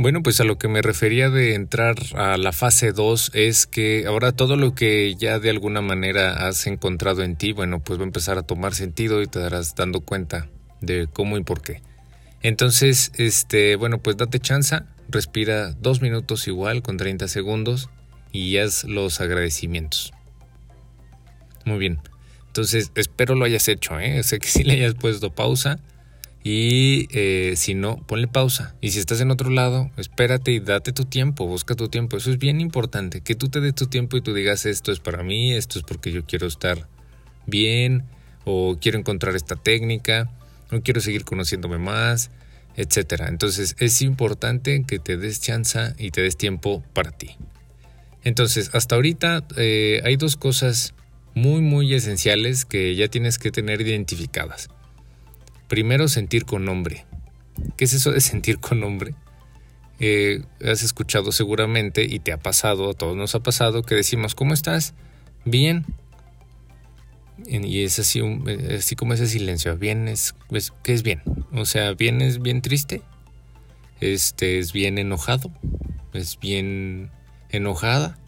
Bueno, pues a lo que me refería de entrar a la fase 2 es que ahora todo lo que ya de alguna manera has encontrado en ti, bueno, pues va a empezar a tomar sentido y te darás dando cuenta de cómo y por qué. Entonces, este, bueno, pues date chance, respira dos minutos igual con 30 segundos y haz los agradecimientos. Muy bien. Entonces, espero lo hayas hecho, ¿eh? Sé que sí le hayas puesto pausa y eh, si no, ponle pausa. Y si estás en otro lado, espérate y date tu tiempo, busca tu tiempo. Eso es bien importante, que tú te des tu tiempo y tú digas esto es para mí, esto es porque yo quiero estar bien o quiero encontrar esta técnica o quiero seguir conociéndome más, etc. Entonces es importante que te des chance y te des tiempo para ti. Entonces, hasta ahorita eh, hay dos cosas muy, muy esenciales que ya tienes que tener identificadas. Primero, sentir con nombre. ¿Qué es eso de sentir con nombre? Eh, has escuchado seguramente y te ha pasado, a todos nos ha pasado, que decimos, ¿cómo estás? Bien. Y es así, así como ese silencio. Bien es, ¿qué es bien? O sea, bien es bien triste. Este es bien enojado. Es bien enojada.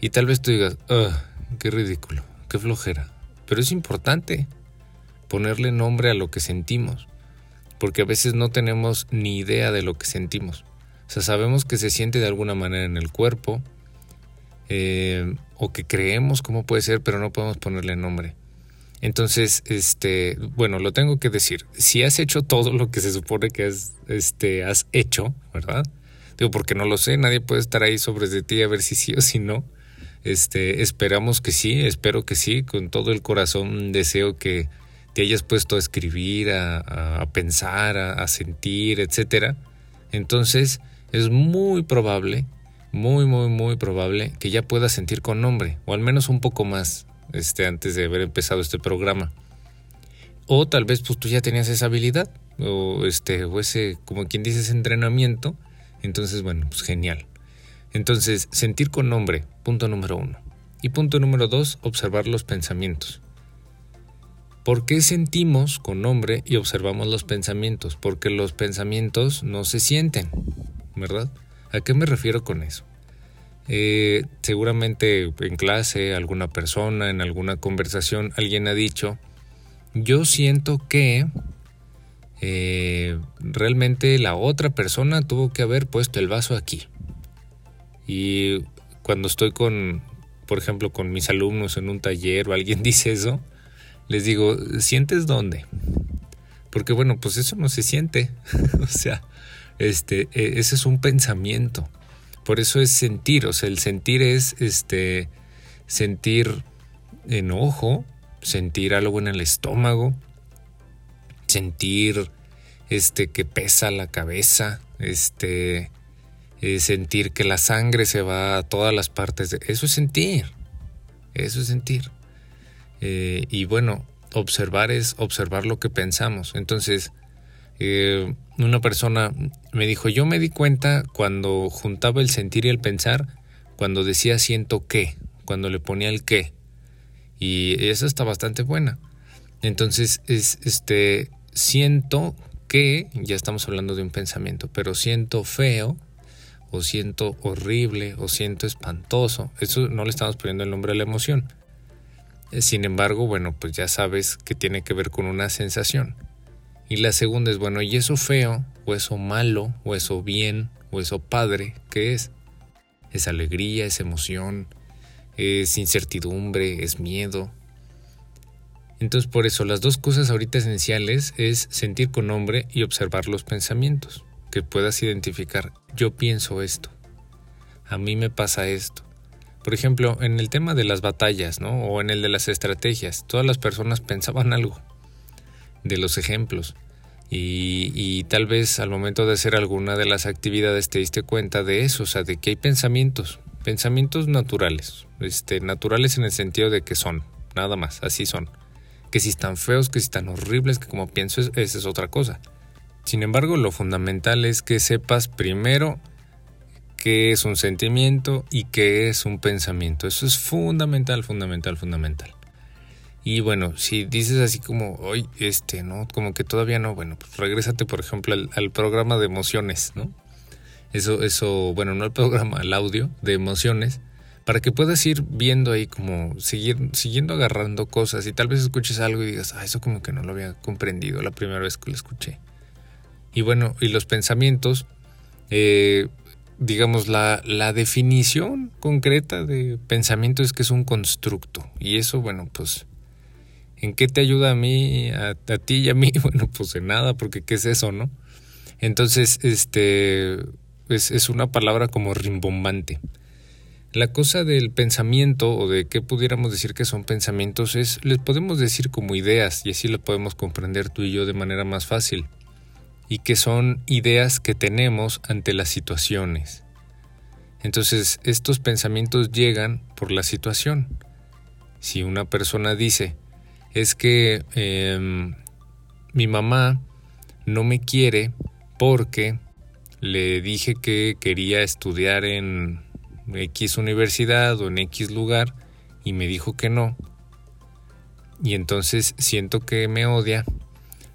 Y tal vez tú digas, qué ridículo, qué flojera. Pero es importante ponerle nombre a lo que sentimos, porque a veces no tenemos ni idea de lo que sentimos. O sea, sabemos que se siente de alguna manera en el cuerpo, eh, o que creemos cómo puede ser, pero no podemos ponerle nombre. Entonces, este, bueno, lo tengo que decir. Si has hecho todo lo que se supone que has, este, has hecho, ¿verdad? Digo, porque no lo sé, nadie puede estar ahí sobre ti a ver si sí o si no. Este, esperamos que sí, espero que sí, con todo el corazón deseo que te hayas puesto a escribir, a, pensar, a, sentir, etcétera, entonces es muy probable, muy, muy, muy probable que ya puedas sentir con nombre, o al menos un poco más, este, antes de haber empezado este programa. O tal vez pues tú ya tenías esa habilidad, o este, o ese, como quien dice, ese entrenamiento. Entonces, bueno, pues genial. Entonces, sentir con nombre, punto número uno. Y punto número dos, observar los pensamientos. ¿Por qué sentimos con nombre y observamos los pensamientos? Porque los pensamientos no se sienten, ¿verdad? ¿A qué me refiero con eso? Eh, seguramente en clase, alguna persona, en alguna conversación, alguien ha dicho, yo siento que eh, realmente la otra persona tuvo que haber puesto el vaso aquí. Y cuando estoy con, por ejemplo, con mis alumnos en un taller o alguien dice eso, les digo, ¿sientes dónde? Porque bueno, pues eso no se siente. o sea, este, e, ese es un pensamiento. Por eso es sentir, o sea, el sentir es este sentir enojo, sentir algo en el estómago, sentir este que pesa la cabeza, este eh, sentir que la sangre se va a todas las partes de eso es sentir. Eso es sentir. Eh, y bueno, observar es observar lo que pensamos. Entonces, eh, una persona me dijo, yo me di cuenta cuando juntaba el sentir y el pensar, cuando decía siento que, cuando le ponía el que. Y esa está bastante buena. Entonces, es este, siento que, ya estamos hablando de un pensamiento, pero siento feo, o siento horrible, o siento espantoso. Eso no le estamos poniendo el nombre a la emoción. Sin embargo, bueno, pues ya sabes que tiene que ver con una sensación. Y la segunda es, bueno, ¿y eso feo, o eso malo, o eso bien, o eso padre, qué es? Es alegría, es emoción, es incertidumbre, es miedo. Entonces por eso las dos cosas ahorita esenciales es sentir con nombre y observar los pensamientos, que puedas identificar, yo pienso esto, a mí me pasa esto, por ejemplo, en el tema de las batallas, ¿no? O en el de las estrategias, todas las personas pensaban algo de los ejemplos. Y, tal vez al momento de hacer alguna de las actividades te diste cuenta de eso, o sea, de que hay pensamientos, pensamientos naturales, este, naturales en el sentido de que son, nada más, así son. Que si están feos, que si están horribles, que como pienso, esa es otra cosa. Sin embargo, lo fundamental es que sepas primero qué es un sentimiento y qué es un pensamiento. Eso es fundamental, fundamental, fundamental. Y bueno, si dices así como, hoy, este, ¿no? Como que todavía no, bueno, pues regrésate, por ejemplo, al, programa de emociones, ¿no? Eso, eso, bueno, no el programa, el audio de emociones, para que puedas ir viendo ahí como seguir, siguiendo agarrando cosas y tal vez escuches algo y digas, ah, eso como que no lo había comprendido la primera vez que lo escuché. Y bueno, y los pensamientos, eh, digamos, la, la, definición concreta de pensamiento es que es un constructo. Y eso, bueno, pues, ¿en qué te ayuda a mí, a, ti y a mí? Bueno, pues en nada, porque ¿qué es eso, no? Entonces, este, es, es una palabra como rimbombante. La cosa del pensamiento o de qué pudiéramos decir que son pensamientos es, les podemos decir como ideas y así lo podemos comprender tú y yo de manera más fácil y que son ideas que tenemos ante las situaciones. Entonces, estos pensamientos llegan por la situación. Si una persona dice, es que em, mi mamá no me quiere porque le dije que quería estudiar en X universidad o en X lugar y me dijo que no. Y entonces siento que me odia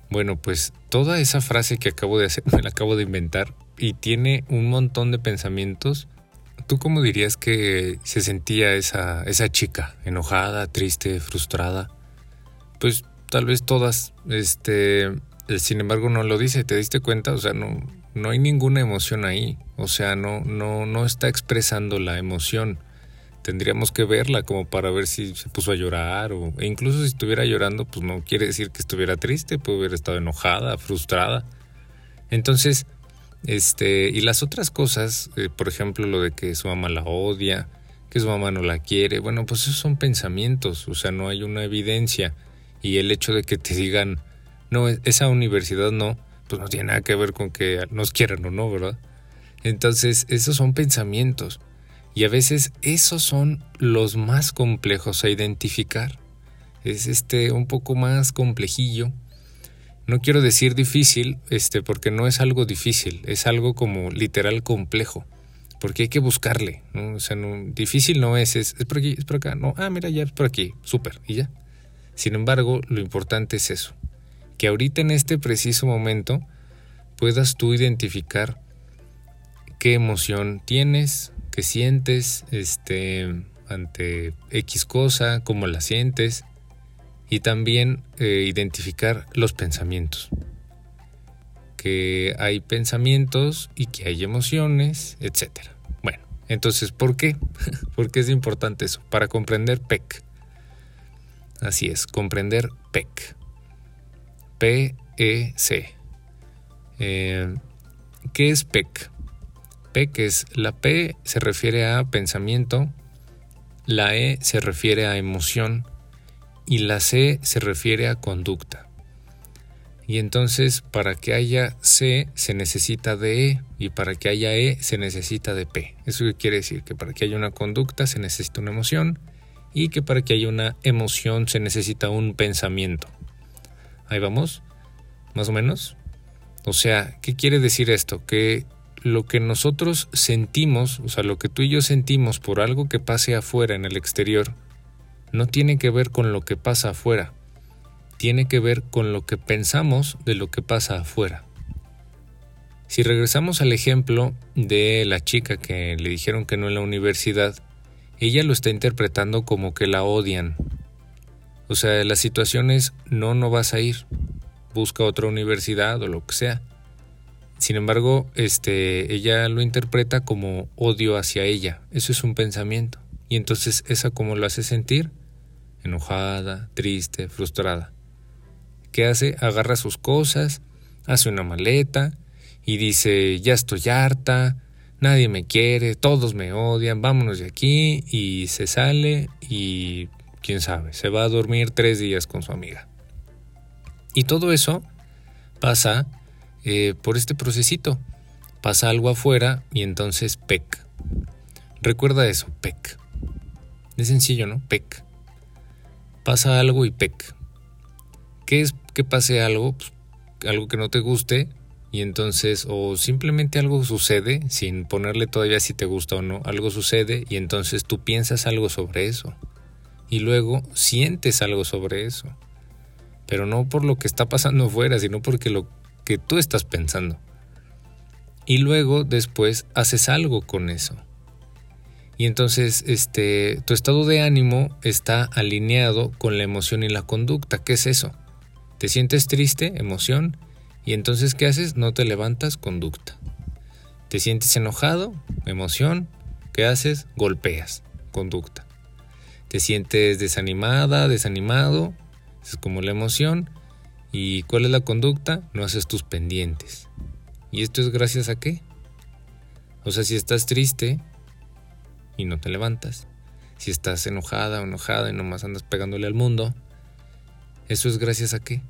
bueno, pues toda esa frase que acabo de hacer me la acabo de inventar y tiene un montón de pensamientos. ¿Tú cómo dirías que se sentía esa, esa chica? ¿Enojada, triste, frustrada? Pues tal vez todas. Este, sin embargo, no lo dice. ¿Te diste cuenta? O sea, no, no hay ninguna emoción ahí. O sea, no, no, no está expresando la emoción tendríamos que verla como para ver si se puso a llorar o e incluso si estuviera llorando pues no quiere decir que estuviera triste, puede haber estado enojada, frustrada. Entonces, este, y las otras cosas, eh, por ejemplo, lo de que su mamá la odia, que su mamá no la quiere, bueno, pues esos son pensamientos, o sea, no hay una evidencia y el hecho de que te digan, no, esa universidad no, pues no tiene nada que ver con que nos quieran o no, ¿verdad? Entonces, esos son pensamientos. Y a veces esos son los más complejos a identificar. Es este un poco más complejillo. No quiero decir difícil, este, porque no es algo difícil, es algo como literal complejo. Porque hay que buscarle, ¿no? O sea, difícil no es, es, es por aquí, es por acá, no, ah, mira, ya es por aquí, súper, y ya. Sin embargo, lo importante es eso, que ahorita en este preciso momento puedas tú identificar qué emoción tienes, sientes este, ante X cosa, cómo la sientes y también eh, identificar los pensamientos. Que hay pensamientos y que hay emociones, etc. Bueno, entonces, ¿por qué? ¿Por qué es importante eso? Para comprender PEC. Así es, comprender PEC. P-E-C. Eh, ¿Qué es PEC? Que es la P se refiere a pensamiento, la E se refiere a emoción y la C se refiere a conducta. Y entonces para que haya C se necesita de E y para que haya E se necesita de P. Eso quiere decir que para que haya una conducta se necesita una emoción y que para que haya una emoción se necesita un pensamiento. Ahí vamos, más o menos. O sea, ¿qué quiere decir esto? Que lo que nosotros sentimos, o sea, lo que tú y yo sentimos por algo que pase afuera en el exterior, no tiene que ver con lo que pasa afuera, tiene que ver con lo que pensamos de lo que pasa afuera. Si regresamos al ejemplo de la chica que le dijeron que no en la universidad, ella lo está interpretando como que la odian. O sea, la situación es no, no vas a ir, busca otra universidad o lo que sea. Sin embargo, este, ella lo interpreta como odio hacia ella. Eso es un pensamiento. Y entonces esa como lo hace sentir enojada, triste, frustrada. ¿Qué hace? Agarra sus cosas, hace una maleta y dice, ya estoy harta, nadie me quiere, todos me odian, vámonos de aquí y se sale y quién sabe, se va a dormir tres días con su amiga. Y todo eso pasa eh, por este procesito. Pasa algo afuera y entonces PEC. Recuerda eso, PEC. Es sencillo, ¿no? PEC. Pasa algo y PEC. ¿Qué es que pase algo? Pues, algo que no te guste y entonces o simplemente algo sucede sin ponerle todavía si te gusta o no, algo sucede y entonces tú piensas algo sobre eso y luego sientes algo sobre eso. Pero no por lo que está pasando afuera, sino porque lo que tú estás pensando. y luego después haces algo con eso. Y entonces este, tu estado de ánimo está alineado con la emoción y la conducta. ¿Qué es eso? Te sientes triste, emoción, y entonces ¿qué haces? No te levantas, conducta. Te sientes enojado, emoción, ¿qué haces? Golpeas, conducta. Te sientes desanimada, desanimado, es como la emoción. ¿Y cuál es la conducta? No haces tus pendientes. ¿Y esto es gracias a qué? O sea, si estás triste, y no te levantas. Si estás enojada o enojada y nomás andas pegándole al mundo, ¿eso es gracias a qué?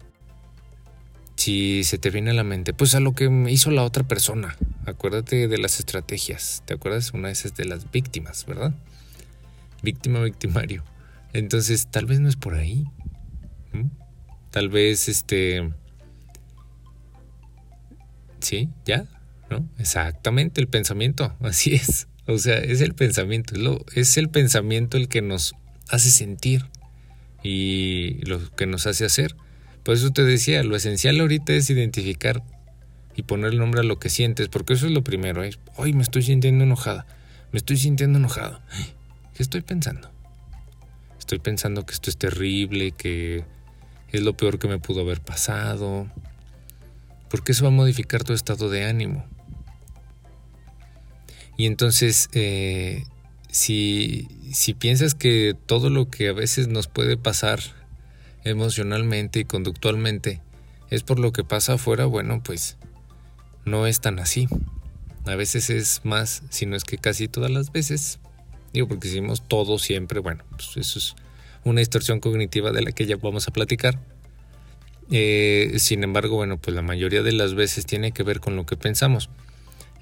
Si se te viene a la mente, pues a lo que hizo la otra persona. Acuérdate de las estrategias. ¿Te acuerdas? Una de esas de las víctimas, ¿verdad? Víctima, victimario. Entonces, tal vez no es por ahí. Tal vez, este... Sí, ya, ¿no? Exactamente, el pensamiento, así es. O sea, es el pensamiento, es, lo, es el pensamiento el que nos hace sentir y lo que nos hace hacer. Por eso te decía, lo esencial ahorita es identificar y poner el nombre a lo que sientes, porque eso es lo primero, es, hoy me estoy sintiendo enojada, me estoy sintiendo enojado. ¿Qué estoy pensando? Estoy pensando que esto es terrible, que es lo peor que me pudo haber pasado, porque eso va a modificar tu estado de ánimo. Y entonces, eh, si, si piensas que todo lo que a veces nos puede pasar emocionalmente y conductualmente es por lo que pasa afuera, bueno, pues no es tan así. A veces es más, si no es que casi todas las veces. Digo, porque decimos todo siempre, bueno, pues eso es una distorsión cognitiva de la que ya vamos a platicar. Eh, sin embargo, bueno, pues la mayoría de las veces tiene que ver con lo que pensamos.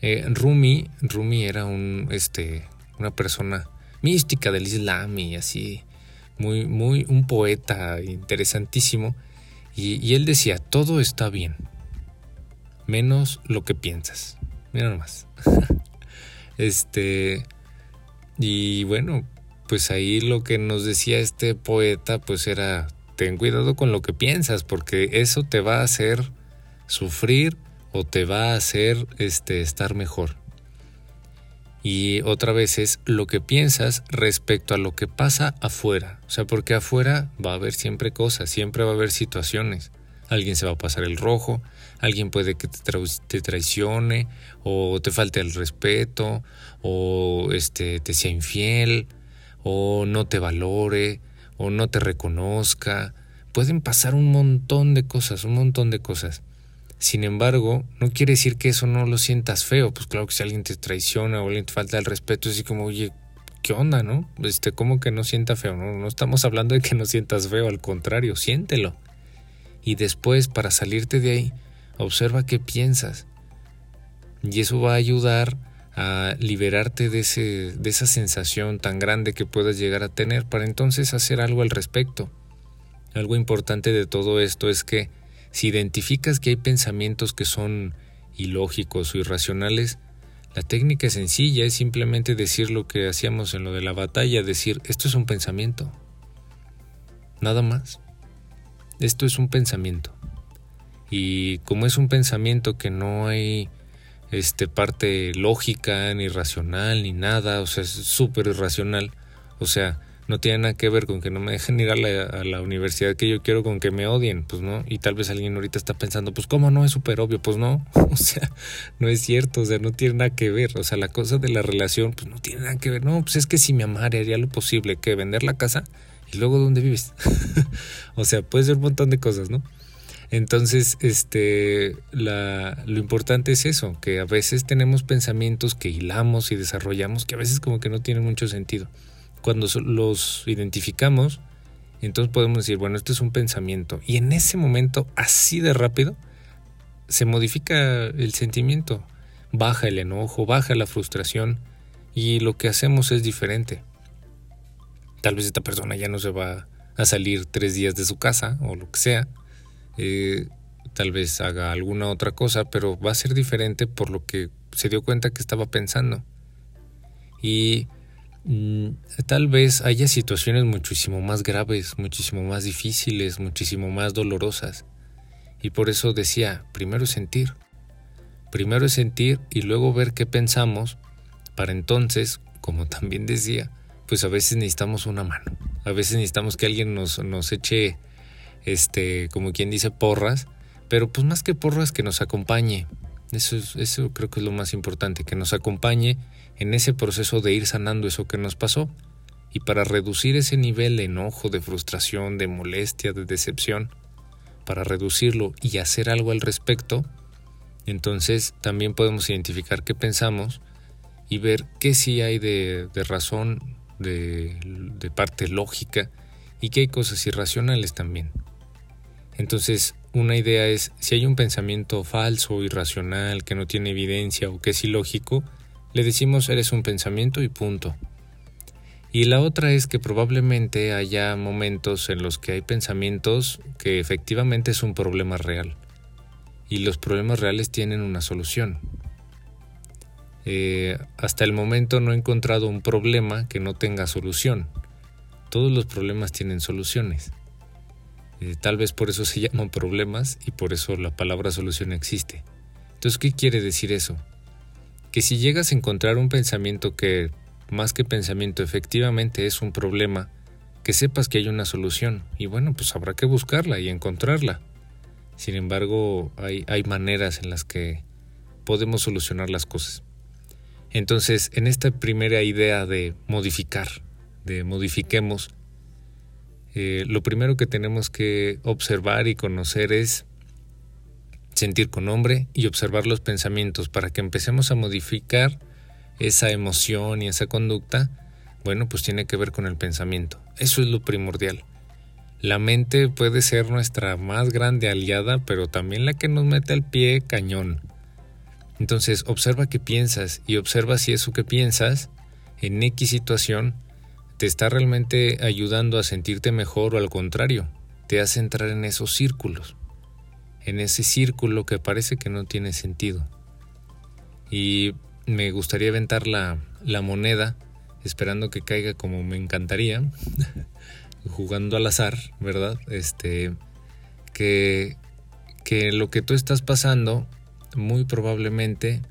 Eh, Rumi, Rumi era un, este, una persona mística del Islam y así, muy, muy, un poeta interesantísimo. Y, él decía, todo está bien, menos lo que piensas. Mira nomás. este, y bueno, pues ahí lo que nos decía este poeta, pues era, ten cuidado con lo que piensas, porque eso te va a hacer sufrir o te va a hacer este, estar mejor. Y otra vez es lo que piensas respecto a lo que pasa afuera. O sea, porque afuera va a haber siempre cosas, siempre va a haber situaciones. Alguien se va a pasar el rojo, alguien puede que te, traicione, o te falte el respeto, o este, te sea infiel, o no te valore, o no te reconozca. Pueden pasar un montón de cosas, un montón de cosas. Sin embargo, no quiere decir que eso no lo sientas feo. Pues claro que si alguien te traiciona o alguien te falta el respeto, es así como, oye, ¿qué onda, no? Este, ¿cómo que no sienta feo? No, no estamos hablando de que no sientas feo, al contrario, siéntelo. Y después, para salirte de ahí, observa qué piensas. Y eso va a ayudar a liberarte de, ese, de esa sensación tan grande que puedas llegar a tener para entonces hacer algo al respecto. Algo importante de todo esto es que si identificas que hay pensamientos que son ilógicos o irracionales, la técnica sencilla es simplemente decir lo que hacíamos en lo de la batalla, decir, esto es un pensamiento. Nada más. Esto es un pensamiento. Y como es un pensamiento que no hay este, parte lógica, ni racional, ni nada, o sea, es súper irracional, o sea, no tiene nada que ver con que no me dejen ir a la, universidad que yo quiero, con que me odien, pues no. Y tal vez alguien ahorita está pensando, pues cómo no, es súper obvio, pues no. O sea, no es cierto, o sea, no tiene nada que ver. O sea, la cosa de la relación, pues no tiene nada que ver. No, pues es que si mi amara haría lo posible, que vender la casa y luego dónde vives. o sea, puede ser un montón de cosas, ¿no? Entonces, este, lo importante es eso, que a veces tenemos pensamientos que hilamos y desarrollamos que a veces como que no tienen mucho sentido cuando los identificamos, entonces podemos decir, bueno, esto es un pensamiento. Y en ese momento, así de rápido, se modifica el sentimiento. Baja el enojo, baja la frustración y lo que hacemos es diferente. Tal vez esta persona ya no se va a salir tres días de su casa o lo que sea. Eh, tal vez haga alguna otra cosa, pero va a ser diferente por lo que se dio cuenta que estaba pensando. Y Mm, tal vez haya situaciones muchísimo más graves, muchísimo más difíciles, muchísimo más dolorosas. Y por eso decía, primero sentir, Primero es sentir y luego ver qué pensamos para entonces, como también decía, pues a veces necesitamos una mano. A veces necesitamos que alguien nos, nos eche, este, como quien dice, porras, pero pues más que porras, que nos acompañe. Eso, eso creo que es lo más importante, que nos acompañe en ese proceso de ir sanando eso que nos pasó. Y para reducir ese nivel de enojo, de frustración, de molestia, de decepción, para reducirlo y hacer algo al respecto, entonces también podemos identificar qué pensamos y ver qué sí hay de, razón, de, de parte lógica y qué hay cosas irracionales también. Entonces, una idea es, si hay un pensamiento falso, irracional, que no tiene evidencia o que es ilógico, le decimos eres un pensamiento y punto. Y la otra es que probablemente haya momentos en los que hay pensamientos que efectivamente es un problema real. Y los problemas reales tienen una solución. Eh, hasta el momento no he encontrado un problema que no tenga solución. Todos los problemas tienen soluciones. Eh, tal vez por eso se llaman problemas y por eso la palabra solución existe. Entonces, ¿qué quiere decir eso? Que si llegas a encontrar un pensamiento que, más que pensamiento, efectivamente es un problema, que sepas que hay una solución y bueno, pues habrá que buscarla y encontrarla. Sin embargo, hay, hay maneras en las que podemos solucionar las cosas. Entonces, en esta primera idea de modificar, de modifiquemos, eh, lo primero que tenemos que observar y conocer es sentir con hombre y observar los pensamientos para que empecemos a modificar esa emoción y esa conducta, bueno, pues tiene que ver con el pensamiento. Eso es lo primordial. La mente puede ser nuestra más grande aliada, pero también la que nos mete al pie cañón. Entonces, observa qué piensas y observa si eso que piensas en X situación te está realmente ayudando a sentirte mejor o al contrario, te hace entrar en esos círculos, en ese círculo que parece que no tiene sentido. Y me gustaría aventar la, la moneda esperando que caiga como me encantaría, jugando al azar, ¿verdad? Este, que, que lo que tú estás pasando muy probablemente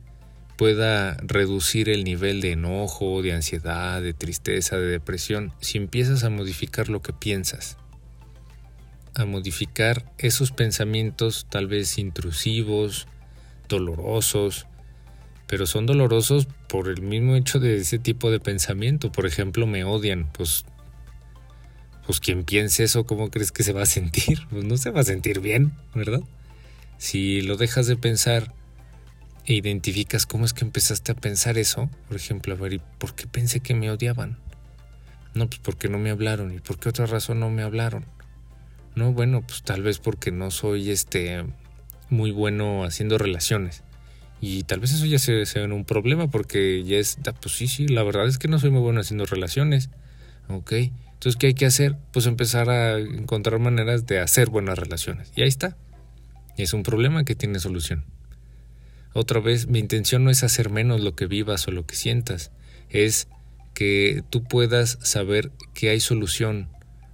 pueda reducir el nivel de enojo, de ansiedad, de tristeza, de depresión, si empiezas a modificar lo que piensas, a modificar esos pensamientos tal vez intrusivos, dolorosos, pero son dolorosos por el mismo hecho de ese tipo de pensamiento. Por ejemplo, me odian, pues pues quien piense eso, ¿cómo crees que se va a sentir? Pues no se va a sentir bien, ¿verdad? Si lo dejas de pensar e identificas cómo es que empezaste a pensar eso, por ejemplo, a ver, ¿y por qué pensé que me odiaban? No, pues porque no me hablaron. ¿Y por qué otra razón no me hablaron? No, bueno, pues tal vez porque no soy este muy bueno haciendo relaciones. Y tal vez eso ya sea, sea un problema porque ya es, ah, pues sí, sí, la verdad es que no soy muy bueno haciendo relaciones. Ok, entonces, ¿qué hay que hacer? Pues empezar a encontrar maneras de hacer buenas relaciones. Y ahí está. Y es un problema que tiene solución. Otra vez, mi intención no es hacer menos lo que vivas o lo que sientas, es que tú puedas saber que hay solución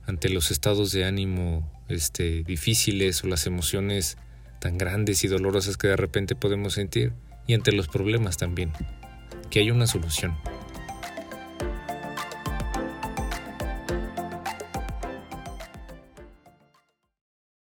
ante los estados de ánimo este, difíciles o las emociones tan grandes y dolorosas que de repente podemos sentir y ante los problemas también, que hay una solución.